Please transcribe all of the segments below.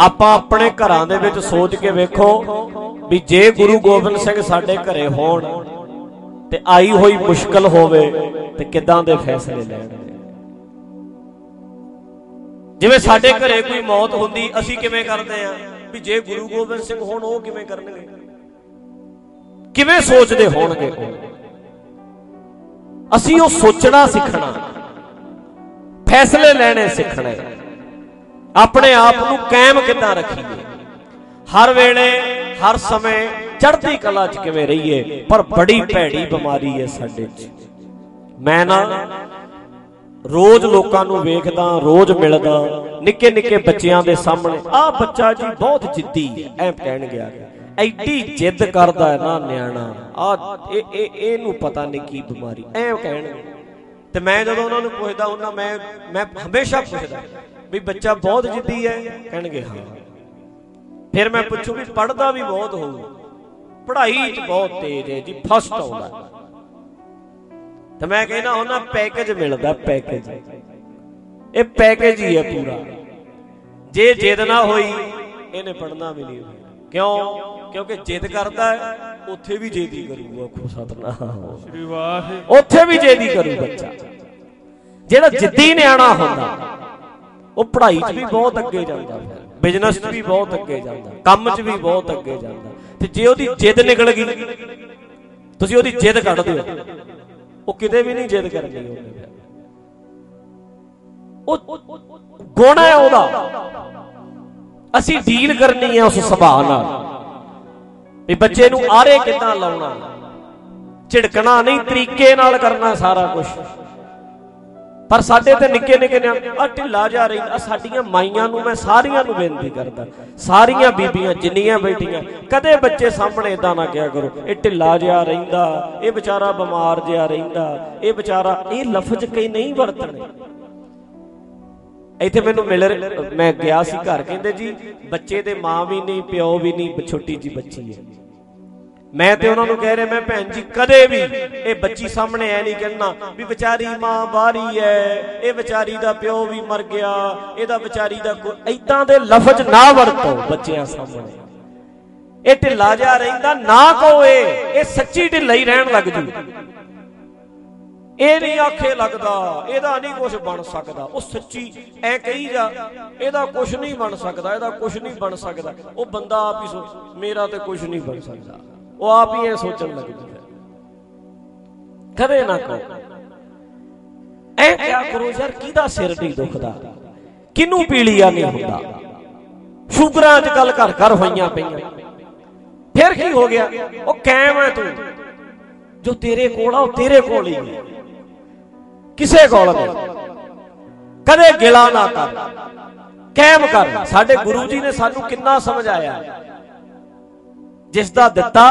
ਆਪਾਂ ਆਪਣੇ ਘਰਾਂ ਦੇ ਵਿੱਚ ਸੋਚ ਕੇ ਵੇਖੋ ਵੀ ਜੇ ਗੁਰੂ ਗੋਬਿੰਦ ਸਿੰਘ ਸਾਡੇ ਘਰੇ ਹੋਣ ਤੇ ਆਈ ਹੋਈ ਮੁਸ਼ਕਲ ਹੋਵੇ ਤੇ ਕਿਦਾਂ ਦੇ ਫੈਸਲੇ ਲੈਣਗੇ ਜਿਵੇਂ ਸਾਡੇ ਘਰੇ ਕੋਈ ਮੌਤ ਹੁੰਦੀ, ਅਸੀਂ ਕਿਵੇਂ ਕਰਦੇ ਆ ਵੀ ਜੇ ਗੁਰੂ ਗੋਬਿੰਦ ਸਿੰਘ ਹੋਣ, ਉਹ ਕਿਵੇਂ ਕਰਨਗੇ? ਕਿਵੇਂ ਸੋਚਦੇ ਹੋਣਗੇ ਅਸੀਂ ਉਹ ਸੋਚਣਾ ਸਿੱਖਣਾ। ਫੈਸਲੇ ਲੈਣੇ ਸਿੱਖਣੇ। ਆਪਣੇ ਆਪ ਨੂੰ ਕਾਇਮ ਕਿੱਦਾਂ ਰੱਖੀਏ? ਹਰ ਵੇਲੇ, ਹਰ ਸਮੇਂ ਚੜ੍ਹਦੀ ਕਲਾ 'ਚ ਕਿਵੇਂ ਰਹੀਏ? ਪਰ ਬੜੀ ਭੈੜੀ ਬਿਮਾਰੀ ਹੈ ਸਾਡੇ 'ਚ। ਮੈਂ ਨਾ ਰੋਜ਼ ਲੋਕਾਂ ਨੂੰ ਵੇਖਦਾ, ਰੋਜ਼ ਮਿਲਦਾ, ਨਿੱਕੇ ਨਿੱਕੇ ਬੱਚਿਆਂ ਦੇ ਸਾਹਮਣੇ ਆਹ ਬੱਚਾ ਜੀ ਬਹੁਤ ਜਿੱਦੀ ਹੈ। ਐ ਕਹਿਣ ਗਿਆ ਐਡੀ ਜਿੱਦ ਕਰਦਾ ਹੈ ਨਾ ਨਿਆਣਾ। ਆ, ਇਹ ਇਹ, ਇਹਨੂੰ ਪਤਾ ਨਹੀਂ ਕੀ ਬਿਮਾਰੀ। ਐ ਕਹਿਣਗੇ ਤੇ ਮੈਂ ਜਦੋਂ ਉਹਨਾਂ ਨੂੰ ਪੁੱਛਦਾ, ਉਹਨਾਂ, ਮੈਂ ਮੈਂ ਹਮੇਸ਼ਾ ਪੁੱਛਦਾ ਵੀ ਬੱਚਾ ਬਹੁਤ ਜਿੱਦੀ ਹੈ ਕਹਿਣਗੇ ਹਾਂ। ਫਿਰ ਮੈਂ ਪੁੱਛੂ ਵੀ ਪੜਦਾ ਵੀ ਬਹੁਤ ਹੋਊ। ਪੜ੍ਹਾਈ 'ਚ ਬਹੁਤ ਤੇਜ਼ ਹੈ ਜੀ ਫਸਟ ਆਉਂਦਾ ਤੇ ਮੈਂ ਕਹਿੰਦਾ ਉਹਨਾਂ ਪੈਕੇਜ ਮਿਲਦਾ ਪੈਕੇਜ ਇਹ ਪੈਕੇਜ ਹੀ ਹੈ ਪੂਰਾ। ਜੇ ਜਿੱਦ ਨਾ ਹੋਈ ਇਹਨੇ ਪੜਨਾ ਵੀ ਨਹੀਂ ਕਿਉਂ? ਕਿਉਂਕਿ ਜਿੱਦ ਕਰਦਾ ਹੈ ਉੱਥੇ ਵੀ ਜੇਦੀ ਕਰੂਗਾ ਖੋ ਸਤਨਾਮ। ਸ੍ਰੀ ਵਾਹਿ ਉੱਥੇ ਵੀ ਜੇਦੀ ਕਰੂ ਬੱਚਾ। ਜਿਹੜਾ ਜਿੱਦੀ ਨਿਆਣਾ ਹੁੰਦਾ ਉਹ ਪੜ੍ਹਾਈ 'ਚ ਵੀ ਬਹੁਤ ਅੱਗੇ ਜਾਂਦਾ। ਫਿਰ ਬਿਜ਼ਨਸ 'ਚ ਵੀ ਬਹੁਤ ਅੱਗੇ ਜਾਂਦਾ। ਕੰਮ 'ਚ ਵੀ ਬਹੁਤ ਅੱਗੇ ਜਾਂਦਾ। ਤੇ ਜੇ ਉਹਦੀ ਜਿੱਦ ਨਿਕਲ ਗਈ, ਤੁਸੀਂ ਉਹਦੀ ਜਿੱਦ ਕੱਢ ਦਿਓ। ਉਹ ਕਿਤੇ ਵੀ ਨਹੀਂ ਜਿੱਦ ਕਰਨੀ ਉਹਨੇ। ਉਹ ਗੁਣ ਹੈ ਉਹਦਾ। ਅਸੀਂ ਡੀਲ ਕਰਨੀ ਹੈ ਉਸ ਸੁਭਾਅ ਨਾਲ। ਵੀ ਬੱਚੇ ਨੂੰ ਆਰੇ ਕਿੱਦਾਂ ਲਾਉਣਾ। ਝਿੜਕਣਾ ਨਹੀਂ, ਤਰੀਕੇ ਨਾਲ ਕਰਨਾ ਸਾਰਾ ਕੁਝ ਪਰ ਸਾਡੇ ਤੇ ਨਿੱਕੇ ਨਿੱਕੇ ਨੇ ਆ ਢਿੱਲਾ ਜਾ ਰਹੀ ਆ ਸਾਡੀਆਂ ਮਾਈਆਂ ਨੂੰ ਮੈਂ ਸਾਰੀਆਂ ਨੂੰ ਬੇਨਤੀ ਕਰਦਾ। ਸਾਰੀਆਂ ਬੀਬੀਆਂ ਜਿੰਨੀਆਂ ਬੈਠੀਆਂ, ਕਦੇ ਬੱਚੇ ਸਾਹਮਣੇ ਇਦਾਂ ਨਾ ਕਿਹਾ ਕਰੋ, ਇਹ ਢਿੱਲਾ ਜਿਹਾ ਰਹਿੰਦਾ, ਇਹ ਵਿਚਾਰਾ ਬਿਮਾਰ ਜਿਹਾ ਰਹਿੰਦਾ, ਇਹ ਵਿਚਾਰਾ, ਇਹ ਲਫ਼ਜ਼ ਕਈ ਨਹੀਂ ਵਰਤਣੇ। ਇੱਥੇ ਮੈਨੂੰ ਮਿਲ ਮੈਂ ਗਿਆ ਸੀ ਘਰ, ਕਹਿੰਦੇ ਜੀ, ਬੱਚੇ ਦੇ ਮਾਂ ਵੀ ਨਹੀਂ, ਪਿਓ ਵੀ ਨਹੀਂ, ਛੋਟੀ ਜੀ ਬੱਚੀ ਹੈ। ਮੈਂ ਤੇ ਉਹਨਾਂ ਨੂੰ ਕਹਿ ਰਿਹਾ, ਮੈਂ ਭੈਣ ਜੀ, ਕਦੇ ਵੀ ਇਹ ਬੱਚੀ ਸਾਹਮਣੇ ਐ ਨਹੀਂ ਕਹਿਣਾ ਵੀ ਵਿਚਾਰੀ ਮਾਂ ਬਾਹਰੀ ਐ, ਇਹ ਵਿਚਾਰੀ ਦਾ ਪਿਓ ਵੀ ਮਰ ਗਿਆ, ਇਹਦਾ ਵਿਚਾਰੀ ਦਾ ਇਦਾਂ ਦੇ ਲਫ਼ਜ਼ ਨਾ ਵਰਤੋ ਬੱਚਿਆਂ ਸਾਹਮਣੇ। ਇਹ ਢਿੱਲਾ ਜਾ ਰਹਿੰਦਾ, ਨਾ ਕਹੋ ਇਹ ਇਹ ਸੱਚੀ ਢਿੱਲਾ ਹੀ ਰਹਿਣ ਲੱਗ ਜੂ। ਇਹ ਨਹੀਂ ਆਖੇ ਲੱਗਦਾ, ਇਹਦਾ ਨਹੀਂ ਕੁਝ ਬਣ ਸਕਦਾ, ਉਹ ਸੱਚੀ ਐ ਕਹੀ ਜਾ, ਇਹਦਾ ਕੁਝ ਨਹੀਂ ਬਣ ਸਕਦਾ, ਇਹਦਾ ਕੁਝ ਨਹੀਂ ਬਣ ਸਕਦਾ, ਉਹ ਬੰਦਾ ਆਪ ਹੀ ਸੋਚ, ਮੇਰਾ ਤੇ ਕੁਝ ਨਹੀਂ ਬਣ ਸਕਦਾ। ਉਹ ਆਪ ਹੀ ਇਹ ਸੋਚਣ ਲੱਗ ਜਾਂਦਾ ਕਦੇ ਨਾ ਕਹੋ। ਐ ਕਿਆ ਕਰੋ ਯਾਰ, ਕਿਹਦਾ ਸਿਰ ਨਹੀਂ ਦੁਖਦਾ? ਕਿਨੂੰ ਪੀਲੀਆ ਨਹੀਂ ਹੁੰਦਾ? ਸ਼ੂਗਰਾਂ ਅੱਜ ਕੱਲ ਘਰ ਘਰ ਹੋਈਆਂ ਪਈਆਂ। ਫਿਰ ਕੀ ਹੋ ਗਿਆ? ਉਹ ਕਾਇਮ ਹੈ ਤੂੰ। ਜੋ ਤੇਰੇ ਕੋਲ ਆ, ਉਹ ਤੇਰੇ ਕੋਲ ਹੀ ਹੈ। ਕਿਸੇ ਕੋਲ ਨਹੀਂ। ਕਦੇ ਗਿਲਾ ਨਾ ਕਰ। ਕਾਇਮ ਕਰ। ਸਾਡੇ ਗੁਰੂ ਜੀ ਨੇ ਸਾਨੂੰ ਕਿੰਨਾ ਸਮਝਾਇਆ। ਜਿਸ ਦਾ ਦਿੱਤਾ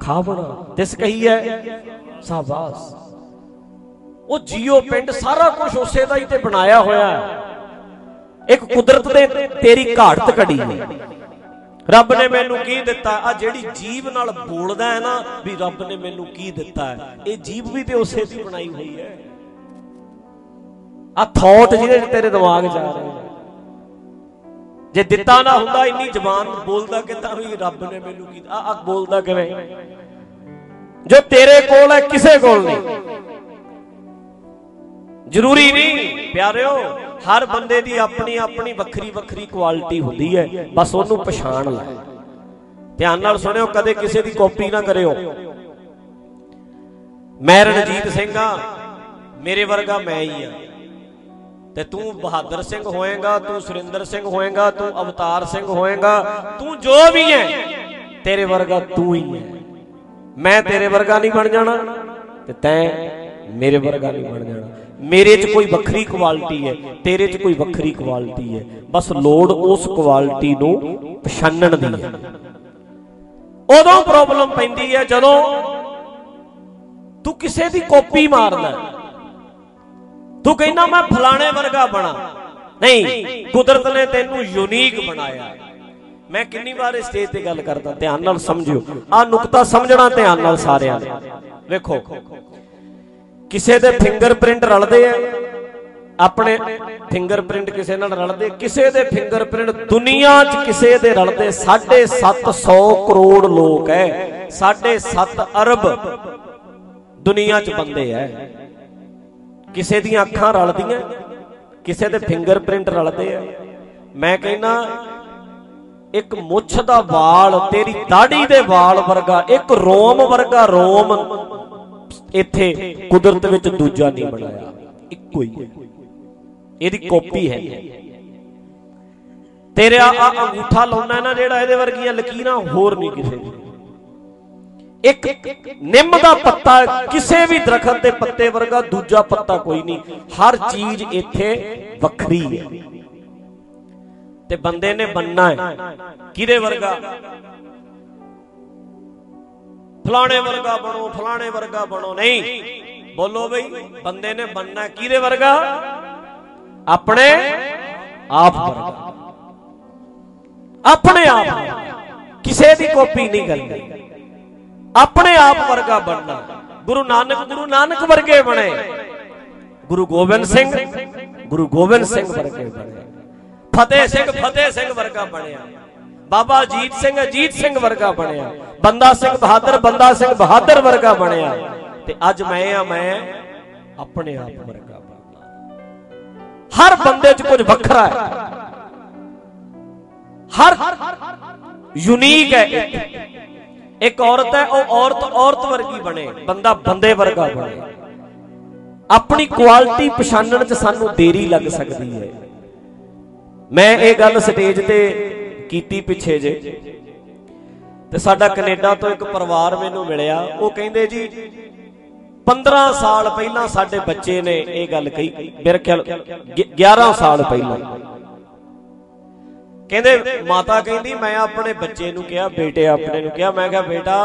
ਖਾਵਣਾ ਤਿਸ ਕਹੀ ਹੈ, ਸਾਬਾਸ। ਉਹ ਜੀਓ ਪਿੰਡ ਸਾਰਾ ਕੁਝ ਉਸੇ ਦਾ ਹੀ ਤੇ ਬਣਾਇਆ ਹੋਇਆ ਹੈ। ਇੱਕ ਕੁਦਰਤ ਦੇ ਤੇਰੀ ਘਾੜਤ ਘੜੀ ਹੈ ਰੱਬ ਨੇ ਮੈਨੂੰ ਕੀ ਦਿੱਤਾ? ਆ ਜਿਹੜੀ ਜੀਵ ਨਾਲ ਬੋਲਦਾ ਹੈ ਨਾ, ਵੀ ਰੱਬ ਨੇ ਮੈਨੂੰ ਕੀ ਦਿੱਤਾ ਹੈ? ਇਹ ਜੀਵ ਵੀ ਤੇ ਉਸੇ ਦੀ ਬਣਾਈ ਹੋਈ ਹੈ। ਆ ਥੌਟ ਜਿਹਦੇ ਤੇਰੇ ਦਿਮਾਗ 'ਚ ਆ ਰਹੇ ਜੇ ਦਿੱਤਾ ਨਾ ਹੁੰਦਾ, ਇੰਨੀ ਜ਼ਬਾਨ ਬੋਲਦਾ ਕਿਦਾਂ ਵੀ ਰੱਬ ਨੇ ਮੈਨੂੰ ਕੀ ਆ ਆ ਬੋਲਦਾ ਕਿਵੇਂ? ਜੋ ਤੇਰੇ ਕੋਲ ਹੈ, ਕਿਸੇ ਕੋਲ ਨਹੀਂ। ਜ਼ਰੂਰੀ ਨਹੀਂ, ਪਿਆਰਿਓ, ਹਰ ਬੰਦੇ ਦੀ ਆਪਣੀ ਆਪਣੀ ਵੱਖਰੀ ਵੱਖਰੀ ਕੁਆਲਿਟੀ ਹੁੰਦੀ ਹੈ, ਬਸ ਉਹਨੂੰ ਪਛਾਣ ਲੈ। ਧਿਆਨ ਨਾਲ ਸੁਣਿਓ, ਕਦੇ ਕਿਸੇ ਦੀ ਕਾਪੀ ਨਾ ਕਰਿਓ। ਮੈਂ ਰਣਜੀਤ ਸਿੰਘ ਆ, ਮੇਰੇ ਵਰਗਾ ਮੈਂ ਹੀ ਆ। ਤੇ ਤੂੰ ਬਹਾਦਰ ਸਿੰਘ ਹੋਏਗਾ ਤੂੰ ਸੁਰਿੰਦਰ ਸਿੰਘ ਹੋਏਗਾ ਤੂੰ ਅਵਤਾਰ ਸਿੰਘ ਹੋਏਗਾ ਤੂੰ ਜੋ ਵੀ ਹੈ ਤੇਰੇ ਵਰਗਾ ਤੂੰ ਹੀ ਹੈ। ਮੈਂ ਤੇਰੇ ਵਰਗਾ ਨਹੀਂ ਬਣ ਜਾਣਾ। ਤੇ ਤੈਂ ਮੇਰੇ ਵਰਗਾ ਨਹੀਂ ਬਣ ਜਾਣਾ। ਮੇਰੇ 'ਚ ਕੋਈ ਵੱਖਰੀ ਕੁਆਲਿਟੀ ਹੈ ਤੇਰੇ 'ਚ ਕੋਈ ਵੱਖਰੀ ਕੁਆਲਿਟੀ ਹੈ। ਬਸ ਲੋੜ ਉਸ ਕੁਆਲਿਟੀ ਨੂੰ ਪਛਾਣਨ ਦੀ ਹੈ। ਉਦੋਂ ਪ੍ਰੋਬਲਮ ਪੈਂਦੀ ਹੈ ਜਦੋਂ ਤੂੰ ਕਿਸੇ ਦੀ ਕਾਪੀ ਮਾਰਦਾ ਤੂੰ ਕਹਿੰਦਾ ਮੈਂ ਫਲਾਣੇ ਵਰਗਾ ਬਣਾ। ਨਹੀਂ, ਕੁਦਰਤ ਨੇ ਤੈਨੂੰ ਯੂਨੀਕ ਬਣਾਇਆ। ਮੈਂ ਕਿੰਨੀ ਵਾਰ ਇਸ ਸਟੇਜ ਤੇ ਗੱਲ ਕਰਦਾ, ਧਿਆਨ ਨਾਲ ਸਮਝਿਓ। ਆ ਨੁਕਤਾ ਸਮਝਣਾ, ਧਿਆਨ ਨਾਲ ਸਾਰਿਆਂ ਨੇ। ਵੇਖੋ, ਕਿਸੇ ਦੇ ਫਿੰਗਰਪ੍ਰਿੰਟ ਰਲਦੇ ਆ, ਆਪਣੇ ਫਿੰਗਰਪ੍ਰਿੰਟ ਕਿਸੇ ਨਾਲ ਰਲਦੇ, ਕਿਸੇ ਦੇ ਫਿੰਗਰਪ੍ਰਿੰਟ ਦੁਨੀਆ 'ਚ ਕਿਸੇ ਦੇ ਰਲਦੇ 750 ਕਰੋੜ ਲੋਕ ਹੈ 7.5 ਅਰਬ ਦੁਨੀਆ 'ਚ ਬੰਦੇ ਐ। ਕਿਸੇ ਦੀਆਂ ਅੱਖਾਂ ਰਲਦੀਆਂ, ਕਿਸੇ ਦੇ ਫਿੰਗਰਪ੍ਰਿੰਟ ਰਲਦੇ ਆ। ਮੈਂ ਕਹਿੰਨਾ ਇੱਕ ਮੁੱਛ ਦਾ ਵਾਲ ਤੇਰੀ ਦਾੜੀ ਦੇ ਵਾਲ ਵਰਗਾ, ਇੱਕ ਰੋਮ ਵਰਗਾ ਰੋਮ ਇੱਥੇ ਕੁਦਰਤ ਵਿੱਚ ਦੂਜਾ ਨਹੀਂ ਬਣਾਇਆ। ਇੱਕੋ ਹੀ ਹੈ। ਇਹਦੀ ਕਾਪੀ ਹੈ। ਤੇਰੇ ਆ ਅੰਗੂਠਾ ਲਾਉਣਾ ਨਾ ਜਿਹੜਾ ਇਹਦੇ ਵਰਗੀਆਂ ਲਕੀਰਾਂ ਹੋਰ ਨਹੀਂ ਕਿਸੇ ਦੀ। ਇੱਕ ਨਿੰਮ ਦਾ ਪੱਤਾ ਕਿਸੇ ਵੀ ਦਰਖਤ ਦੇ ਪੱਤੇ ਵਰਗਾ, ਦੂਜਾ ਪੱਤਾ ਕੋਈ ਨਹੀਂ। ਹਰ ਚੀਜ਼ ਇੱਥੇ ਵੱਖਰੀ ਹੈ। ਤੇ ਬੰਦੇ ਨੇ ਬੰਨਾ ਹੈ। ਕਿਹਦੇ ਵਰਗਾ? ਫਲਾਣੇ ਵਰਗਾ ਬਣੋ, ਫਲਾਣੇ ਵਰਗਾ ਬਣੋ। ਨਹੀਂ, ਬੋਲੋ ਬਈ, ਬੰਦੇ ਨੇ ਬੰਨਾ ਕਿਹਦੇ ਵਰਗਾ? ਆਪਣੇ ਆਪ ਵਰਗਾ। ਆਪਣੇ ਆਪ। ਕਿਸੇ ਦੀ ਕਾਪੀ ਨਹੀਂ ਕਰਨੀ। ਆਪਣੇ ਆਪ ਵਰਗਾ ਬਣਨਾ। ਗੁਰੂ ਨਾਨਕ ਗੁਰੂ ਨਾਨਕ ਵਰਗੇ ਬਣੇ। ਗੁਰੂ ਗੋਬਿੰਦ ਸਿੰਘ, ਗੁਰੂ ਗੋਬਿੰਦ ਸਿੰਘ ਵਰਗੇ ਬਣੇ। ਫਤਿਹ ਸਿੰਘ ਫਤਿਹ ਸਿੰਘ ਵਰਗਾ ਬਣਿਆ। ਬਾਬਾ ਅਜੀਤ ਸਿੰਘ ਅਜੀਤ ਸਿੰਘ ਵਰਗਾ ਬਣਿਆ। ਬੰਦਾ ਸਿੰਘ ਬਹਾਦਰ, ਬੰਦਾ ਸਿੰਘ ਬਹਾਦਰ ਵਰਗਾ ਬਣਿਆ। ਤੇ ਅੱਜ ਮੈਂ ਆ, ਮੈਂ ਆਪਣੇ ਆਪ ਵਰਗਾ ਬਣਨਾ। ਹਰ ਬੰਦੇ 'ਚ ਕੁਝ ਵੱਖਰਾ ਹੈ। ਹਰ ਯੂਨੀਕ ਹੈ ਇੱਕ ਔਰਤ ਹੈ, ਉਹ ਔਰਤ ਔਰਤ ਵਰਗੀ ਬਣੇ, ਬੰਦਾ ਬੰਦੇ ਵਰਗਾ ਬਣੇ। ਆਪਣੀ ਕੁਆਲਿਟੀ ਪਛਾਣਨ 'ਚ ਸਾਨੂੰ ਦੇਰੀ ਲੱਗ ਸਕਦੀ ਹੈ। ਮੈਂ ਇਹ ਗੱਲ ਸਟੇਜ ਤੇ ਕੀਤੀ ਪਿੱਛੇ ਜੇ। ਤੇ ਸਾਡਾ ਕੈਨੇਡਾ ਤੋਂ ਇੱਕ ਪਰਿਵਾਰ ਮੈਨੂੰ ਮਿਲਿਆ, ਉਹ ਕਹਿੰਦੇ ਜੀ 15 ਸਾਲ ਪਹਿਲਾਂ ਸਾਡੇ ਬੱਚੇ ਨੇ ਇਹ ਗੱਲ ਕਹੀ। ਮੇਰੇ ਖਿਆਲ 11 ਸਾਲ ਪਹਿਲਾਂ। ਕਹਿੰਦੇ ਮਾਤਾ ਕਹਿੰਦੀ, ਮੈਂ ਆਪਣੇ ਬੱਚੇ ਨੂੰ ਕਿਹਾ, ਬੇਟੇ ਆਪਣੇ ਨੂੰ ਕਿਹਾ। ਮੈਂ ਕਿਹਾ, ਬੇਟਾ,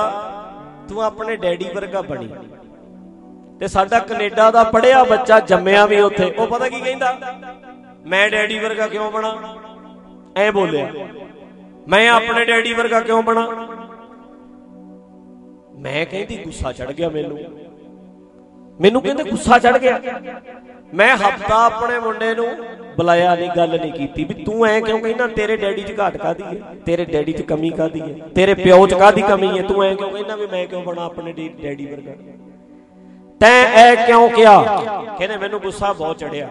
ਤੂੰ ਆਪਣੇ ਡੈਡੀ ਵਰਗਾ ਬਣੀ। ਤੇ ਸਾਡਾ ਕੈਨੇਡਾ ਦਾ ਪੜਿਆ ਬੱਚਾ ਜੰਮਿਆ ਵੀ ਉੱਥੇ। ਉਹ ਪਤਾ ਕੀ ਕਹਿੰਦਾ? ਮੈਂ ਡੈਡੀ ਵਰਗਾ ਕਿਉਂ ਬਣਾ? ਐ ਬੋਲਿਆ। ਮੈਂ ਆਪਣੇ ਡੈਡੀ ਵਰਗਾ ਕਿਉਂ ਬਣਾ? ਮੈਂ ਕਹਿੰਦੀ, ਗੁੱਸਾ ਚੜ ਗਿਆ ਮੈਨੂੰ। ਮੈਨੂੰ ਕਹਿੰਦੇ, ਗੁੱਸਾ ਚੜ ਗਿਆ। ਮੈਂ ਹਫਤਾ ਆਪਣੇ ਮੁੰਡੇ ਨੂੰ ਬੁਲਾਇਆ ਨਹੀਂ, ਗੱਲ ਨਹੀਂ ਕੀਤੀ ਵੀ ਤੂੰ ਐ ਕਿਉਂ ਕਹਿੰਦਾ, ਤੇਰੇ ਡੈਡੀ 'ਚ ਘਾਟ ਕਾਦੀ ਹੈ? ਤੇਰੇ ਡੈਡੀ 'ਚ ਕਮੀ ਕਾਦੀ ਹੈ? ਤੇਰੇ ਪਿਓ 'ਚ ਕਾਦੀ ਕਮੀ ਹੈ? ਤੂੰ ਐ ਕਿਉਂ ਕਹਿੰਦਾ ਵੀ ਮੈਂ ਕਿਉਂ ਬਣਾ ਆਪਣੇ ਡੈਡੀ ਵਰਗਾ? ਤੈਂ ਐ ਕਿਉਂ ਕਿਹਾ? ਕਹਿੰਦੇ ਮੈਨੂੰ ਗੁੱਸਾ ਬਹੁਤ ਚੜਿਆ।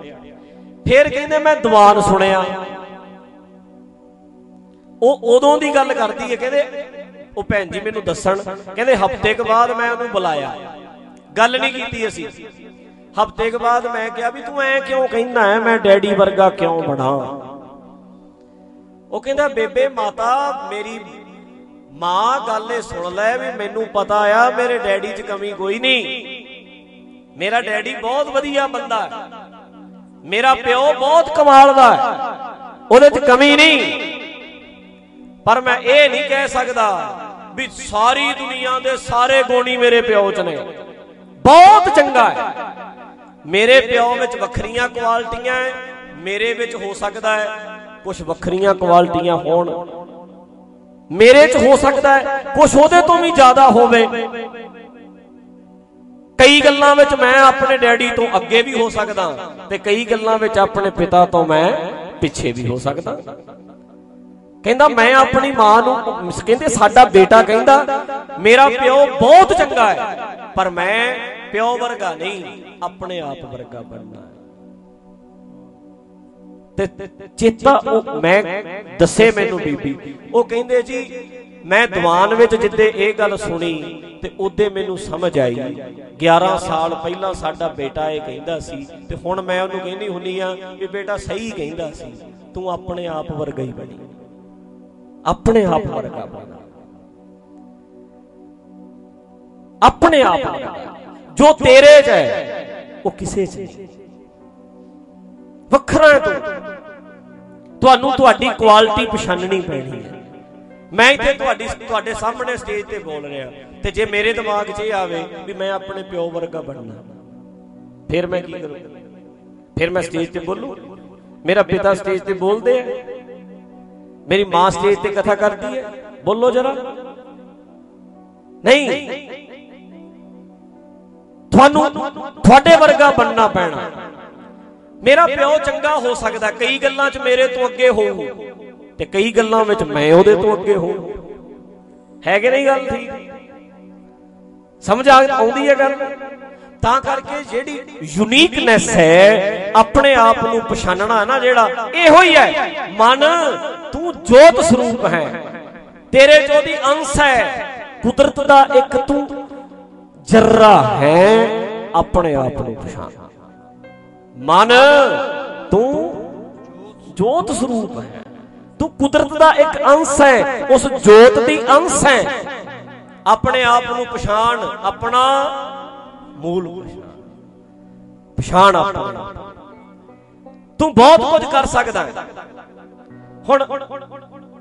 ਫਿਰ ਕਹਿੰਦੇ ਮੈਂ ਦੀਵਾਨ ਸੁਣਿਆ। ਉਹ ਉਦੋਂ ਦੀ ਗੱਲ ਕਰਦੀ ਹੈ, ਕਹਿੰਦੇ ਉਹ ਭੈਣ ਜੀ ਮੈਨੂੰ ਦੱਸਣ, ਕਹਿੰਦੇ ਹਫ਼ਤੇ ਕੇ ਬਾਅਦ ਮੈਂ ਉਹਨੂੰ ਬੁਲਾਇਆ। ਗੱਲ ਨਹੀਂ ਕੀਤੀ ਅਸੀਂ। ਹਫ਼ਤੇ ਕੇ ਬਾਅਦ ਮੈਂ ਕਿਹਾ ਵੀ ਤੂੰ ਐ ਕਿਉਂ ਕਹਿੰਦਾ ਹੈ? ਮੈਂ ਡੈਡੀ ਵਰਗਾ ਕਿਉਂ ਬਣਾ? ਉਹ ਕਹਿੰਦਾ, ਬੇਬੇ, ਮਾਤਾ, ਮੇਰੀ ਮਾਂ ਗੱਲ ਇਹ ਸੁਣ ਲੈ ਵੀ ਮੈਨੂੰ ਪਤਾ ਆ, ਮੇਰੇ ਡੈਡੀ 'ਚ ਕਮੀ ਕੋਈ ਨਹੀਂ। ਮੇਰਾ ਡੈਡੀ ਬਹੁਤ ਵਧੀਆ ਬੰਦਾ ਹੈ। ਮੇਰਾ ਪਿਓ ਬਹੁਤ ਕਮਾਲ ਦਾ ਹੈ। ਉਹਦੇ 'ਚ ਕਮੀ ਨਹੀਂ। ਪਰ ਮੈਂ ਇਹ ਨਹੀਂ ਕਹਿ ਸਕਦਾ ਵੀ ਸਾਰੀ ਦੁਨੀਆ ਦੇ ਸਾਰੇ ਗੋਣੀ ਮੇਰੇ ਪਿਓ 'ਚ ਨੇ। ਬਹੁਤ ਚੰਗਾ ਹੈ। ਮੇਰੇ ਪਿਓ ਵਿੱਚ ਵੱਖਰੀਆਂ ਕੁਆਲਟੀਆਂ ਹੈ ਮੇਰੇ ਵਿੱਚ ਹੋ ਸਕਦਾ ਹੈ ਕੁਝ ਵੱਖਰੀਆਂ ਕੁਆਲਟੀਆਂ ਹੋਣ। ਮੇਰੇ 'ਚ ਹੋ ਸਕਦਾ ਹੈ ਕੁਝ ਉਹਦੇ ਤੋਂ ਵੀ ਜ਼ਿਆਦਾ ਹੋਵੇ। ਕਈ ਗੱਲਾਂ ਵਿੱਚ ਮੈਂ ਆਪਣੇ ਡੈਡੀ ਤੋਂ ਅੱਗੇ ਵੀ ਹੋ ਸਕਦਾ ਤੇ ਕਈ ਗੱਲਾਂ ਵਿੱਚ ਆਪਣੇ ਪਿਤਾ ਤੋਂ ਮੈਂ ਪਿੱਛੇ ਵੀ ਹੋ ਸਕਦਾ। ਕਹਿੰਦਾ ਮੈਂ ਆਪਣੀ ਮਾਂ ਨੂੰ, ਕਹਿੰਦੇ ਸਾਡਾ ਬੇਟਾ ਕਹਿੰਦਾ, ਮੇਰਾ ਪਿਓ ਬਹੁਤ ਚੰਗਾ ਹੈ ਪਰ ਮੈਂ ਪਿਓ ਵਰਗਾ ਨਹੀਂ, ਆਪਣੇ ਆਪ ਵਰਗਾ ਬਣਨਾ ਤੇ ਚੇਤਾ ਉਹ ਮੈਂ ਦੱਸੇ ਮੈਨੂੰ ਬੀਬੀ। ਉਹ ਕਹਿੰਦੇ ਜੀ, ਮੈਂ ਦੀਵਾਨ ਵਿੱਚ ਜਿੱਦੇ ਇਹ ਗੱਲ ਸੁਣੀ ਤੇ ਉਹਦੇ ਮੈਨੂੰ ਸਮਝ ਆਈ। 11 ਸਾਲ ਪਹਿਲਾਂ ਸਾਡਾ ਬੇਟਾ ਇਹ ਕਹਿੰਦਾ ਸੀ ਤੇ ਹੁਣ ਮੈਂ ਉਹਨੂੰ ਕਹਿੰਦੀ ਹੁੰਨੀ ਆ ਵੀ ਬੇਟਾ ਸਹੀ ਕਹਿੰਦਾ ਸੀ, ਤੂੰ ਆਪਣੇ ਆਪ ਵਰਗਾ ਹੀ ਬਣੀ। ਆਪਣੇ ਆਪ ਵਰਗਾ ਬਣਾ। ਆਪਣੇ ਆਪ ਜੋ ਤੇਰੇ 'ਚ ਹੈ, ਉਹ ਕਿਸੇ 'ਚ ਨਹੀਂ। ਵੱਖਰਾ ਹੈ ਤੂੰ। ਤੁਹਾਨੂੰ ਤੁਹਾਡੀ ਕੁਆਲਿਟੀ ਪਛਾਣਨੀ ਪੈਣੀ ਹੈ। ਮੈਂ ਇੱਥੇ ਤੁਹਾਡੀ ਤੁਹਾਡੇ ਸਾਹਮਣੇ ਸਟੇਜ ਤੇ ਬੋਲ ਰਿਹਾ। ਤੇ ਜੇ ਮੇਰੇ ਦਿਮਾਗ 'ਚ ਇਹ ਆਵੇ ਵੀ ਮੈਂ ਆਪਣੇ ਪਿਓ ਵਰਗਾ ਬਣਨਾ, ਫਿਰ ਮੈਂ ਕੀ ਕਰੂੰ? ਫਿਰ ਮੈਂ ਸਟੇਜ ਤੇ ਬੋਲੂ? ਮੇਰਾ ਪਿਤਾ ਸਟੇਜ ਤੇ ਬੋਲਦੇ ਆ। ਮੇਰੀ ਮਾਂ ਸਟੇਜ ਤੇ ਕਥਾ ਕਰਦੀ ਹੈ। ਬੋਲੋ ਜਰਾ। ਨਹੀਂ। ਤੁਹਾਨੂੰ ਤੁਹਾਡੇ ਵਰਗਾ ਬਣਨਾ ਪੈਣਾ। ਮੇਰਾ ਪਿਓ ਚੰਗਾ ਹੋ ਸਕਦਾ, ਕਈ ਗੱਲਾਂ 'ਚ ਮੇਰੇ ਤੋਂ ਅੱਗੇ ਹੋਊ ਤੇ ਕਈ ਗੱਲਾਂ ਵਿੱਚ ਮੈਂ ਉਹਦੇ ਤੋਂ ਅੱਗੇ ਹੋਊ ਹੈ ਕਿ ਨਹੀਂ ਗੱਲ ਠੀਕ? ਸਮਝ ਆ ਆਉਂਦੀ ਹੈ ਗੱਲ? ਤਾਂ ਕਰਕੇ ਜਿਹੜੀ ਯੂਨੀਕਨੈਸ ਹੈ, ਆਪਣੇ ਆਪ ਨੂੰ ਪਛਾਨਣਾ ਹੈ ਨਾ ਜਿਹੜਾ, ਇਹੋ ਹੀ ਹੈ। ਮਨ, ਤੂੰ ਜੋਤ ਸਰੂਪ ਹੈ। ਤੇਰੇ ਜੋ ਦੀ ਅੰਸ਼ ਹੈ। ਕੁਦਰਤ ਦਾ ਇੱਕ ਤੂੰ ਜਰਰਾ ਹੈ ਆਪਣੇ ਆਪ ਨੂੰ ਪਛਾਣ। ਮਨ, ਤੂੰ ਜੋਤ ਸਰੂਪ ਹੈ। ਤੂੰ ਕੁਦਰਤ ਦਾ ਇੱਕ ਅੰਸ਼ ਹੈ, ਉਸ ਜੋਤ ਦੀ ਅੰਸ਼ ਹੈ। ਆਪਣੇ ਆਪ ਨੂੰ ਪਛਾਣ, ਆਪਣਾ ਮੂਲ ਪਛਾਣ। ਆਪਣਾ। ਤੂੰ ਬਹੁਤ ਕੁਝ ਕਰ ਸਕਦਾ ਹੈ। ਹੁਣ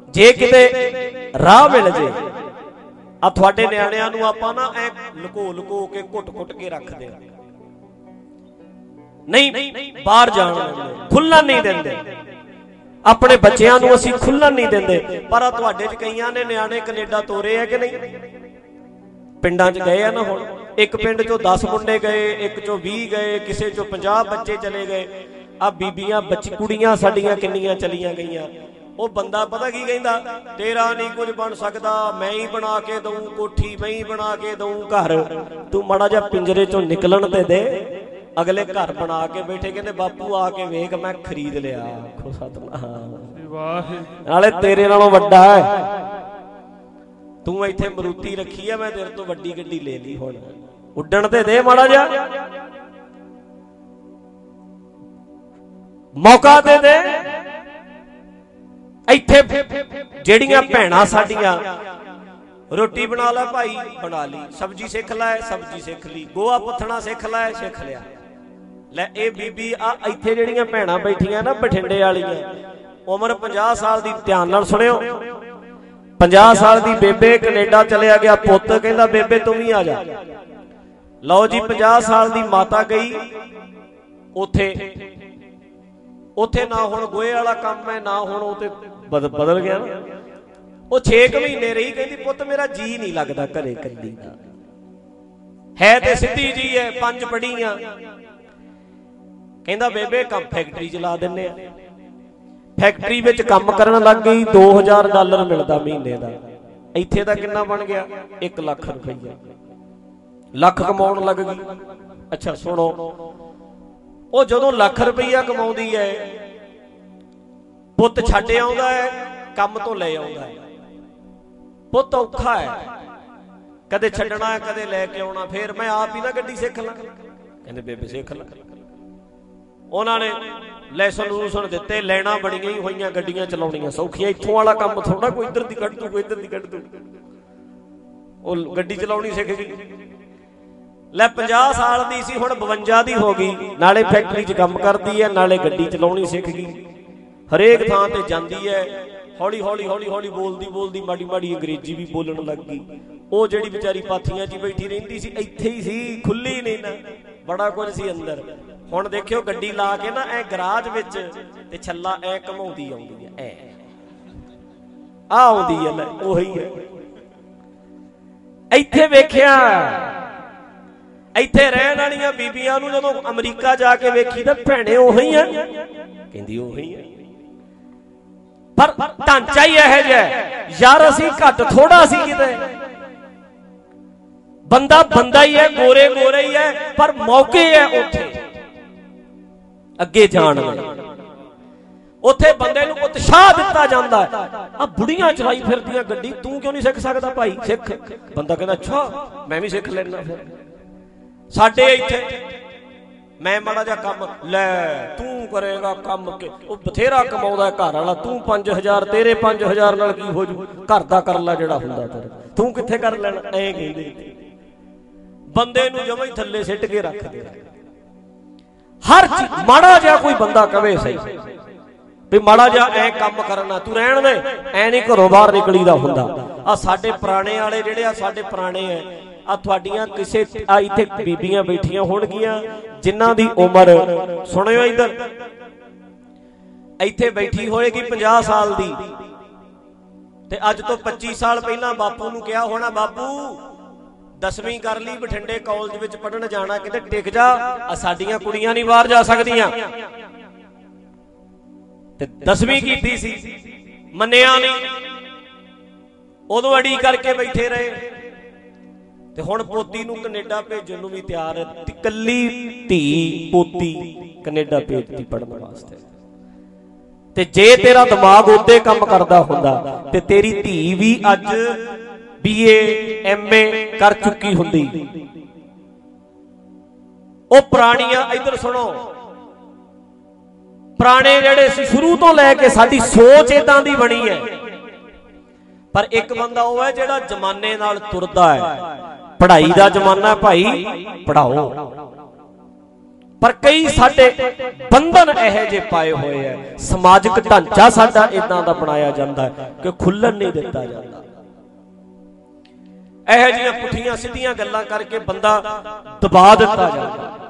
ਜੇ ਕਿਤੇ ਰਾਹ ਮਿਲ ਜੇ ਆ ਤੁਹਾਡੇ ਨਿਆਣਿਆਂ ਨੂੰ ਆਪਾਂ ਨਾ ਐ ਲੁਕੋ ਲੁਕੋ ਕੇ ਘੁੱਟ-ਘੁੱਟ ਕੇ ਰੱਖਦੇ ਆ ਨਹੀਂ, ਬਾਹਰ ਜਾਣ ਖੁੱਲਣ ਨਹੀਂ ਦਿੰਦੇ। ਆਪਣੇ ਬੱਚਿਆਂ ਨੂੰ ਅਸੀਂ ਖੁੱਲਣ ਨਹੀਂ ਦਿੰਦੇ, ਪਰ ਆ ਤੁਹਾਡੇ ਚ ਕਈਆਂ ਨੇ ਨਿਆਣੇ ਕੈਨੇਡਾ ਤੋਰੇ ਆ ਕਿ ਨਹੀਂ? ਪਿੰਡਾਂ 'ਚ ਗਏ ਆ ਨਾ ਹੁਣ, ਇੱਕ ਪਿੰਡ 'ਚੋਂ 10 ਮੁੰਡੇ ਗਏ, ਇੱਕ 'ਚੋਂ 20 ਗਏ, ਕਿਸੇ 'ਚੋਂ 50 ਬੱਚੇ ਚਲੇ ਗਏ। ਆ ਬੀਬੀਆਂ, ਬੱਚੀ, ਕੁੜੀਆਂ ਸਾਡੀਆਂ ਕਿੰਨੀਆਂ ਚਲੀਆਂ ਗਈਆਂ। ਉਹ ਬੰਦਾ ਪਤਾ ਕੀ ਕਹਿੰਦਾ? ਤੇਰਾ ਨਹੀਂ ਕੁਝ ਬਣ ਸਕਦਾ ਮੈਂ ਹੀ ਬਣਾ ਕੇ ਦਊਂ ਕੋਠੀ ਮੈਂ ਹੀ ਬਣਾ ਕੇ ਦਊਂ ਘਰ। ਤੂੰ ਮਾੜਾ ਜਿਹਾ ਪਿੰਜਰੇ 'ਚੋਂ ਨਿਕਲਣ ਤੇ ਦੇ। ਅਗਲੇ ਘਰ ਬਣਾ ਕੇ ਬੈਠੇ ਕਹਿੰਦੇ ਬਾਪੂ ਆ ਕੇ ਵੇਖ ਮੈਂ ਖਰੀਦ ਲਿਆ। ਆਖੋ ਸਤਨਾਮ। ਵਾਹ ਨਾਲੇ ਤੇਰੇ ਨਾਲੋਂ ਵੱਡਾ ਹੈ। ਤੂੰ ਇੱਥੇ ਮਰੂਤੀ ਰੱਖੀ ਆ ਮੈਂ ਤੇਰੇ ਤੋਂ ਵੱਡੀ ਗੱਡੀ ਲੈ ਲਈ ਹੁਣ। ਉੱਡਣ ਤੇ ਦੇ ਮਾੜਾ ਜਾ ਮੌਕਾ ਦੇ ਦੇ। ਇੱਥੇ ਜਿਹੜੀਆਂ ਭੈਣਾਂ ਸਾਡੀਆਂ, ਰੋਟੀ ਬਣਾ ਲੈ ਭਾਈ, ਬਣਾ ਲਈ। ਸਬਜੀ ਸਿੱਖ ਲੈ, ਸਬਜੀ ਸਿੱਖ ਲਈ। ਗੋਆ ਪੱਥਣਾ ਸਿੱਖ ਲੈ, ਸਿੱਖ ਲਿਆ। ਲੈ, ਇਹ ਬੀਬੀ, ਆ ਇੱਥੇ ਜਿਹੜੀਆਂ ਭੈਣਾਂ ਬੈਠੀਆਂ ਨਾ ਬਠਿੰਡੇ ਵਾਲੀਆਂ, ਉਮਰ 50 ਸਾਲ ਦੀ, ਧਿਆਨ ਨਾਲ ਸੁਣਿਓ। 50 ਸਾਲ ਦੀ ਬੇਬੇ ਕੈਨੇਡਾ ਚਲਿਆ ਗਿਆ, ਪੁੱਤ ਕਹਿੰਦਾ, ਬੇਬੇ, ਤੂੰ ਵੀ ਆ ਜਾ। ਲਓ ਜੀ 50 ਸਾਲ ਦੀ ਮਾਤਾ ਗਈ, ਉਥੇ ਉਥੇ ਨਾ ਹੁਣ ਗੋਏ ਵਾਲਾ ਕੰਮ ਹੈ ਨਾ ਹੁਣ ਉਹ ਤੇ ਬਦਲ ਗਿਆ ਨਾ। ਉਹ 6 ਮਹੀਨੇ ਰਹੀ ਕਹਿੰਦੀ ਪੁੱਤ ਮੇਰਾ ਜੀ ਨਹੀਂ ਲੱਗਦਾ ਘਰੇ ਕੱਲੀ ਦਾ ਹੈ ਤੇ ਸਿੱਧੀ ਜੀ ਹੈ ਪੰਜ ਪੜੀਆਂ ਕਹਿੰਦਾ ਬੇਬੇ ਕੰਮ ਫੈਕਟਰੀ ਚਲਾ ਦਿੰਨੇ ਆ। ਫੈਕਟਰੀ ਵਿੱਚ ਕੰਮ ਕਰਨ ਲੱਗ ਗਈ 2000 ਡਾਲਰ ਮਿਲਦਾ ਮਹੀਨੇ ਦਾ। ਇੱਥੇ ਦਾ ਕਿੰਨਾ ਬਣ ਗਿਆ? 1 ਲੱਖ ਰੁਪਈਆ। ਲੱਖ ਕਮਾਉਣ ਲੱਗ ਗਈ। ਅੱਛਾ ਸੁਣੋ। ਉਹ ਜਦੋਂ ਲੱਖ ਰੁਪਈਆ ਕਮਾਉਂਦੀ ਹੈ ਪੁੱਤ ਛੱਡ ਆਉਂਦਾ ਹੈ ਕੰਮ ਤੋਂ ਲੈ ਆਉਂਦਾ ਹੈ ਪੁੱਤ ਔਖਾ ਹੈ ਕਦੇ ਛੱਡਣਾ ਹੈ ਕਦੇ ਲੈ ਕੇ ਆਉਣਾ, ਫੇਰ ਮੈਂ ਆਪ ਹੀ ਨਾ ਗੱਡੀ ਸਿੱਖ ਲਾਂ। ਕਹਿੰਦੇ, ਬੇਬੇ ਸਿੱਖ ਲੈ। ਉਹਨਾਂ ਨੇ ਲੈਸਨ ਲੂਸਨ ਦਿੱਤੇ, ਲੈਣਾ ਬੜੀਆਂ ਹੀ ਹੋਈਆਂ ਗੱਡੀਆਂ ਚਲਾਉਣੀਆਂ ਸੌਖੀਆਂ। ਇੱਥੋਂ ਵਾਲਾ ਕੰਮ ਥੋੜਾ ਕੋਈ ਇੱਧਰ ਦੀ ਕੱਢ ਦੂ, ਕੋਈ ਇੱਧਰ ਦੀ ਕੱਢ ਦੂ। ਉਹ ਗੱਡੀ ਚਲਾਉਣੀ ਸਿੱਖ ਗਈ। ਲੈ 50 ਸਾਲ ਦੀ ਸੀ, ਹੁਣ 52 ਦੀ ਹੋ ਗਈ। ਨਾਲੇ ਫੈਕਟਰੀ 'ਚ ਕੰਮ ਕਰਦੀ ਹੈ ਨਾਲੇ ਗੱਡੀ ਚਲਾਉਣੀ ਸਿੱਖ ਗਈ। ਹਰੇਕ ਥਾਂ ਤੇ ਜਾਂਦੀ ਹੈ ਹੌਲੀ ਹੌਲੀ ਹੌਲੀ ਹੌਲੀ ਬੋਲਦੀ ਬੋਲਦੀ, ਮਾੜੀ ਮਾੜੀ ਅੰਗਰੇਜ਼ੀ ਵੀ ਬੋਲਣ ਲੱਗ ਗਈ। ਉਹ ਜਿਹੜੀ ਵਿਚਾਰੀ ਪਾਥੀਆਂ 'ਚ ਬੈਠੀ ਰਹਿੰਦੀ ਸੀ, ਇੱਥੇ ਹੀ ਸੀ, ਖੁੱਲੀ ਨਹੀਂ ਨਾ। ਬੜਾ ਕੁਝ ਸੀ ਅੰਦਰ। ਹੁਣ ਦੇਖਿਓ ਗੱਡੀ ਲਾ ਕੇ ਨਾ, ਐ ਗਰਾਜ ਵਿੱਚ ਤੇ ਛੱਲਾ ਐ ਘਮਾਉਂਦੀ ਆਉਂਦੀ ਐ ਐ। ਆ ਆਉਂਦੀ ਐ, ਲੈ, ਉਹੀ ਐ। ਇੱਥੇ ਵੇਖਿਆ। ਇੱਥੇ ਰਹਿਣ ਵਾਲੀਆਂ ਬੀਬੀਆਂ ਨੂੰ ਜਦੋਂ ਅਮਰੀਕਾ ਜਾ ਕੇ ਵੇਖੀ ਤਾਂ ਭੈਣੇ ਉਹੀ ਆ। ਕਹਿੰਦੀ ਉਹੀ ਆ। ਪਰ ਢਾਂਚਾ ਹੀ ਇਹੋ ਜਿਹਾ ਯਾਰ ਅਸੀਂ ਘੱਟ ਥੋੜਾ ਸੀ ਕਿਤੇ। ਬੰਦਾ ਬੰਦਾ ਹੀ ਹੈ, ਗੋਰੇ ਗੋਰੇ ਹੀ ਹੈ, ਪਰ ਮੌਕੇ ਹੈ ਉੱਥੇ। ਅੱਗੇ ਜਾਣ ਦੇ ਉੱਥੇ ਬੰਦੇ ਨੂੰ ਉਤਸ਼ਾਹ ਦਿੱਤਾ ਜਾਂਦਾ ਹੈ। ਆ ਬੁੜੀਆਂ ਚਲਾਈ ਫਿਰਦੀਆਂ ਗੱਡੀ, ਤੂੰ ਕਿਉਂ ਨਹੀਂ ਸਿੱਖ ਸਕਦਾ ਭਾਈ? ਸਿੱਖ। ਬੰਦਾ ਕਹਿੰਦਾ, ਅੱਛਾ, ਮੈਂ ਵੀ ਸਿੱਖ ਲੈਣਾ ਫਿਰ। ਸਾਡੇ ਇੱਥੇ। ਮੈਂ ਮਾੜਾ ਜਿਹਾ ਕੰਮ, ਲੈ, ਤੂੰ ਕਰੇਗਾ ਕੰਮ ਕਿ, ਉਹ ਬਥੇਰਾ ਕਮਾਉਂਦਾ ਘਰ ਵਾਲਾ। ਤੂੰ 5000 ਤੇਰੇ 5000 ਨਾਲ ਕੀ ਹੋ ਜੂ? ਘਰ ਦਾ ਕਰ ਲੈ ਜਿਹੜਾ ਹੁੰਦਾ ਤੇਰਾ। ਤੂੰ ਕਿੱਥੇ ਕਰ ਲੈਣਾ? ਐ ਕਹਿੰਦੇ ਬੰਦੇ ਨੂੰ ਜਮਾਂ ਹੀ ਥੱਲੇ ਸਿੱਟ ਕੇ ਰੱਖਦੇ ਆ ਹਰ ਚੀਜ਼ ਮਾੜਾ ਜਿਹਾ ਕੋਈ ਬੰਦਾ ਕਵੇ ਸਹੀ। ਵੀ ਮਾੜਾ ਜਿਹਾ ਐ ਕੰਮ ਕਰਨਾ, ਤੂੰ ਰਹਿਣ ਦੇ। ਐ ਨਹੀਂ ਘਰੋਂ ਬਾਹਰ ਨਿਕਲੀਦਾ ਹੁੰਦਾ। ਆ ਸਾਡੇ ਪੁਰਾਣੇ ਵਾਲੇ ਜਿਹੜੇ ਆ, ਸਾਡੇ ਪੁਰਾਣੇ ਐ। ਆ ਤੁਹਾਡੀਆਂ ਕਿਸੇ, ਆ ਇੱਥੇ ਬੀਬੀਆਂ ਬੈਠੀਆਂ ਹੋਣਗੀਆਂ, ਜਿਨ੍ਹਾਂ ਦੀ ਉਮਰ, ਸੁਣਿਓ ਇੱਧਰ। ਇੱਥੇ ਬੈਠੀ ਹੋਏਗੀ 50 ਸਾਲ ਦੀ। ਤੇ ਅੱਜ ਤੋਂ 25 ਸਾਲ ਪਹਿਲਾਂ ਬਾਪੂ ਨੂੰ ਕਿਹਾ ਹੋਣਾ, ਬਾਪੂ, ਦਸਵੀਂ ਕਰ ਲਈ, ਬਠਿੰਡੇ ਕਾਲਜ ਵਿੱਚ ਪੜਨ ਜਾਣਾ, ਕਿਤੇ ਟਿਕ ਜਾ, ਆ ਸਾਡੀਆਂ ਕੁੜੀਆਂ ਨਹੀਂ ਬਾਹਰ ਜਾ ਸਕਦੀਆਂ। ਤੇ ਦਸਵੀਂ ਕੀਤੀ ਸੀ। ਮੰਨਿਆ ਨਹੀਂ। ਉਦੋਂ ਅੜੀ ਕਰਕੇ ਬੈਠੇ ਰਹੇ। ਤੇ ਹੁਣ ਪੋਤੀ ਨੂੰ ਕੈਨੇਡਾ ਭੇਜਣ ਨੂੰ ਵੀ ਤਿਆਰ ਹੈ। ਤੇ ਕੱਲੀ ਧੀ ਪੋਤੀ ਕੈਨੇਡਾ ਭੇਜਦੀ ਪੜਨ ਵਾਸਤੇ। ਤੇ ਜੇ ਤੇਰਾ ਦਿਮਾਗ ਉੱਤੇ ਕੰਮ ਕਰਦਾ ਹੁੰਦਾ, ਤੇ ਤੇਰੀ ਧੀ ਵੀ ਅੱਜ ਬੀਏ ਐਮਏ ਕਰ ਚੁੱਕੀ ਹੁੰਦੀ। ਉਹ ਪੁਰਾਣੀਆਂ, ਇੱਧਰ ਸੁਣੋ। ਪੁਰਾਣੇ ਜਿਹੜੇ ਸੀ, ਸ਼ੁਰੂ ਤੋਂ ਲੈ ਕੇ ਸਾਡੀ ਸੋਚ ਇਦਾਂ ਦੀ ਬਣੀ ਹੈ। ਪਰ ਇੱਕ ਬੰਦਾ ਉਹ ਹੈ ਜਿਹੜਾ ਜ਼ਮਾਨੇ ਨਾਲ ਤੁਰਦਾ ਹੈ। ਪੜ੍ਹਾਈ ਦਾ ਜ਼ਮਾਨਾ ਭਾਈ ਪੜਾਓ ਪਰ ਕਈ ਸਾਡੇ ਬੰਧਨ ਇਹੋ ਜਿਹੇ ਪਾਏ ਹੋਏ ਐ ਸਮਾਜਿਕ ਢਾਂਚਾ ਸਾਡਾ ਇਦਾਂ ਦਾ ਬਣਾਇਆ ਜਾਂਦਾ ਹੈ ਕਿ ਖੁੱਲਣ ਨਹੀਂ ਦਿੱਤਾ ਜਾਂਦਾ। ਇਹੋ ਜਿਹੀਆਂ ਪੁੱਠੀਆਂ ਸਿੱਧੀਆਂ ਗੱਲਾਂ ਕਰਕੇ ਬੰਦਾ ਦਬਾ ਦਿੱਤਾ ਜਾਂਦਾ।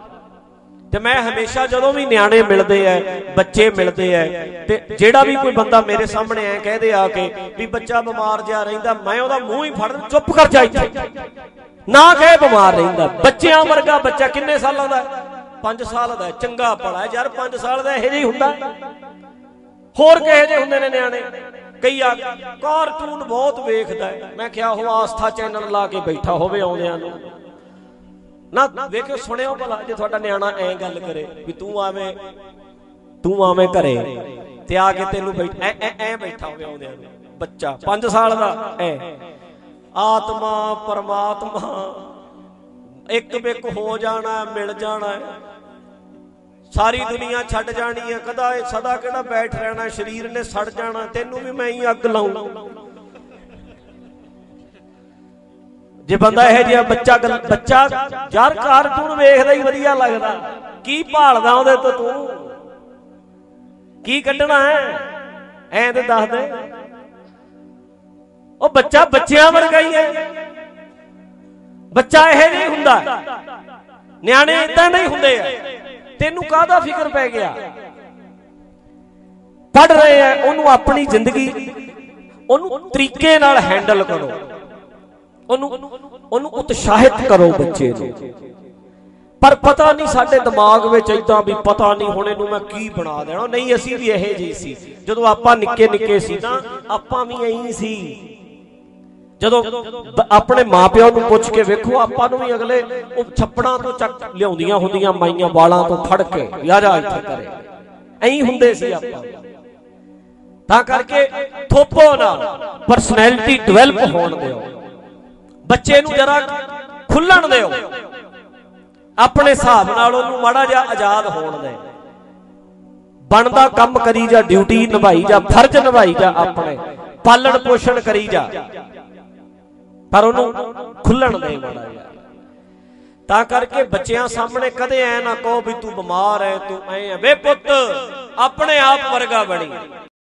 ਤੇ ਮੈਂ ਹਮੇਸ਼ਾ ਜਦੋਂ ਵੀ ਨਿਆਣੇ ਮਿਲਦੇ ਐ, ਬੱਚੇ ਮਿਲਦੇ ਐ, ਤੇ ਜਿਹੜਾ ਵੀ ਕੋਈ ਬੰਦਾ ਮੇਰੇ ਸਾਹਮਣੇ ਐ ਕਹਦੇ ਆ ਕੇ ਵੀ ਬੱਚਾ ਬਿਮਾਰ ਜਿਹਾ ਰਹਿੰਦਾ, ਮੈਂ ਉਹਦਾ ਮੂੰਹ ਹੀ ਫੜ ਚੁੱਪ ਕਰ ਜਾ ਇੱਥੇ। ਨਾ ਕਹੇ ਬਿਮਾਰ ਰਹਿੰਦਾ। ਬੱਚਿਆਂ ਵਰਗਾ ਬੱਚਾ ਕਿੰਨੇ ਸਾਲਾਂ ਦਾ? 5 ਸਾਲ ਦਾ। ਚੰਗਾ ਪੜਾ ਯਾਰ 5 ਸਾਲ ਦਾ ਇਹੋ ਜਿਹਾ ਹੀ ਹੁੰਦਾ। ਹੋਰ ਕਿਹੋ ਜਿਹੇ ਹੁੰਦੇ ਨੇ ਨਿਆਣੇ? ਕਈ ਆ ਕਾਰਟੂਨ ਬਹੁਤ ਵੇਖਦਾ ਹੈ। ਮੈਂ ਕਿਹਾ ਉਹ ਆਸਥਾ ਚੈਨਲ ਲਾ ਕੇ ਬੈਠਾ ਹੋਵੇ ਆਉਂਦਿਆਂ ਨੂੰ। ਨਾ ਵੇਖਿਓ, ਸੁਣਿਓ ਭਲਾ, ਜੇ ਤੁਹਾਡਾ ਨਿਆਣਾ ਐਂ ਗੱਲ ਕਰੇ ਵੀ ਤੂੰ ਆਵੇਂ ਤੂੰ ਆਵੇਂ ਘਰੇ ਤੇ ਆ ਕੇ ਤੈਨੂੰ ਬੈਠ, ਐ ਐ ਐ ਬੈਠਾ ਹੋਵੇ ਆਉਂਦਿਆਂ ਨੂੰ, ਬੱਚਾ 5 ਸਾਲ ਦਾ, ਐ। ਆਤਮਾ, ਪਰਮਾਤਮਾ, ਇੱਕ ਬਿਕ ਹੋ ਜਾਣਾ, ਮਿਲ ਜਾਣਾ ਸਾਰੀ ਦੁਨੀਆ ਛੱਡ ਜਾਣੀ ਹੈ, ਕਦਾ ਇਹ ਸਦਾ ਕਿਹੜਾ ਬੈਠ ਰਹਿਣਾ, ਸਰੀਰ ਨੇ ਸੜ ਜਾਣਾ, ਤੈਨੂੰ ਵੀ ਮੈਂ ਹੀ ਅੱਗ ਲਾਉਂ ਜੇ ਬੰਦਾ ਇਹ ਜਿਹਾ ਬੱਚਾ ਬੱਚਾ ਯਾਰ ਕਾਰਟੂਨ ਵੇਖਦਾ ਹੀ ਵਧੀਆ ਲੱਗਦਾ, ਕੀ ਭਾਲਦਾ ਉਹਦੇ ਤੋਂ ਤੂੰ? ਕੀ ਕੱਢਣਾ ਹੈ? ਐਂ ਤੇ ਦੱਸ ਦੇ। ਉਹ ਬੱਚਾ ਬੱਚਿਆਂ ਵਰਗਾ ਹੀ ਹੈ। ਬੱਚਾ ਇਹ ਨਹੀਂ ਹੁੰਦਾ। ਨਿਆਣੇ ਇਦਾਂ ਨਹੀਂ ਹੁੰਦੇ ਆ। ਤੈਨੂੰ ਕਾਹਦਾ ਫਿਕਰ ਪੈ ਗਿਆ? ਪੜ ਰਹੇ ਆ, ਉਹਨੂੰ ਆਪਣੀ ਜ਼ਿੰਦਗੀ, ਉਹਨੂੰ ਤਰੀਕੇ ਨਾਲ ਹੈਂਡਲ ਕਰੋ। ਉਹਨੂੰ ਉਹਨੂੰ ਉਤਸ਼ਾਹਿਤ ਕਰੋ ਬੱਚੇ ਨੂੰ। ਪਰ ਪਤਾ ਨਹੀਂ ਸਾਡੇ ਦਿਮਾਗ ਵਿੱਚ ਇਦਾਂ ਵੀ ਪਤਾ ਨਹੀਂ ਹੁਣ ਇਹਨੂੰ ਮੈਂ ਕੀ ਬਣਾ ਦੇਣਾ। ਨਹੀਂ, ਅਸੀਂ ਵੀ ਇਹੇ ਜੀ ਸੀ। ਜਦੋਂ ਆਪਾਂ ਨਿੱਕੇ ਨਿੱਕੇ ਸੀ ਤਾਂ ਆਪਾਂ ਵੀ ਐਂ ਸੀ। ਜਦੋਂ ਆਪਣੇ ਮਾਪਿਆਂ ਨੂੰ ਪੁੱਛ ਕੇ ਵੇਖੋ, ਆਪਾਂ ਨੂੰ ਵੀ ਅਗਲੇ ਉਹ ਛੱਪੜਾਂ ਤੋਂ ਚੱਕ ਲਿਆਉਂਦੀਆਂ ਹੁੰਦੀਆਂ, ਮਾਈਆਂ ਵਾਲਾਂ ਤੋਂ ਫੜ ਕੇ ਯਾਰ ਆ ਇੱਥੇ ਕਰੇ। ਐਂ ਹੁੰਦੇ ਸੀ ਆਪਾਂ। ਤਾਂ ਕਰਕੇ ਥੋਪੋ ਨਾ ਪਰਸਨੈਲਿਟੀ ਡਿਵੈਲਪ ਹੋਣ ਦਿਓ। ਬੱਚੇ ਨੂੰ ਜਰਾ ਖੁੱਲਣ ਦਿਓ। ਆਪਣੇ ਹਿਸਾਬ ਨਾਲ ਉਹਨੂੰ ਮਾੜਾ ਜਿਹਾ ਆਜ਼ਾਦ ਹੋਣ ਦੇ। ਬਣਦਾ ਕੰਮ ਕਰੀ ਜਾ, ਡਿਊਟੀ ਨਿਭਾਈ ਜਾ, ਫਰਜ਼ ਨਿਭਾਈ ਜਾ ਆਪਣੇ। ਪਾਲਣ ਪੋਸ਼ਣ ਕਰੀ ਜਾ। ਪਰ ਉਹਨੂੰ ਖੁੱਲਣ ਦੇ ਮਾੜਾ ਜਿਹਾ। ਤਾਂ ਕਰਕੇ ਬੱਚਿਆਂ ਸਾਹਮਣੇ ਕਦੇ ਐ ਨਾ ਕਹੋ ਵੀ ਤੂੰ ਬਿਮਾਰ ਐ, ਤੂੰ ਐ ਵੇ ਪੁੱਤ, ਆਪਣੇ ਆਪ ਵਰਗਾ ਬਣੀ।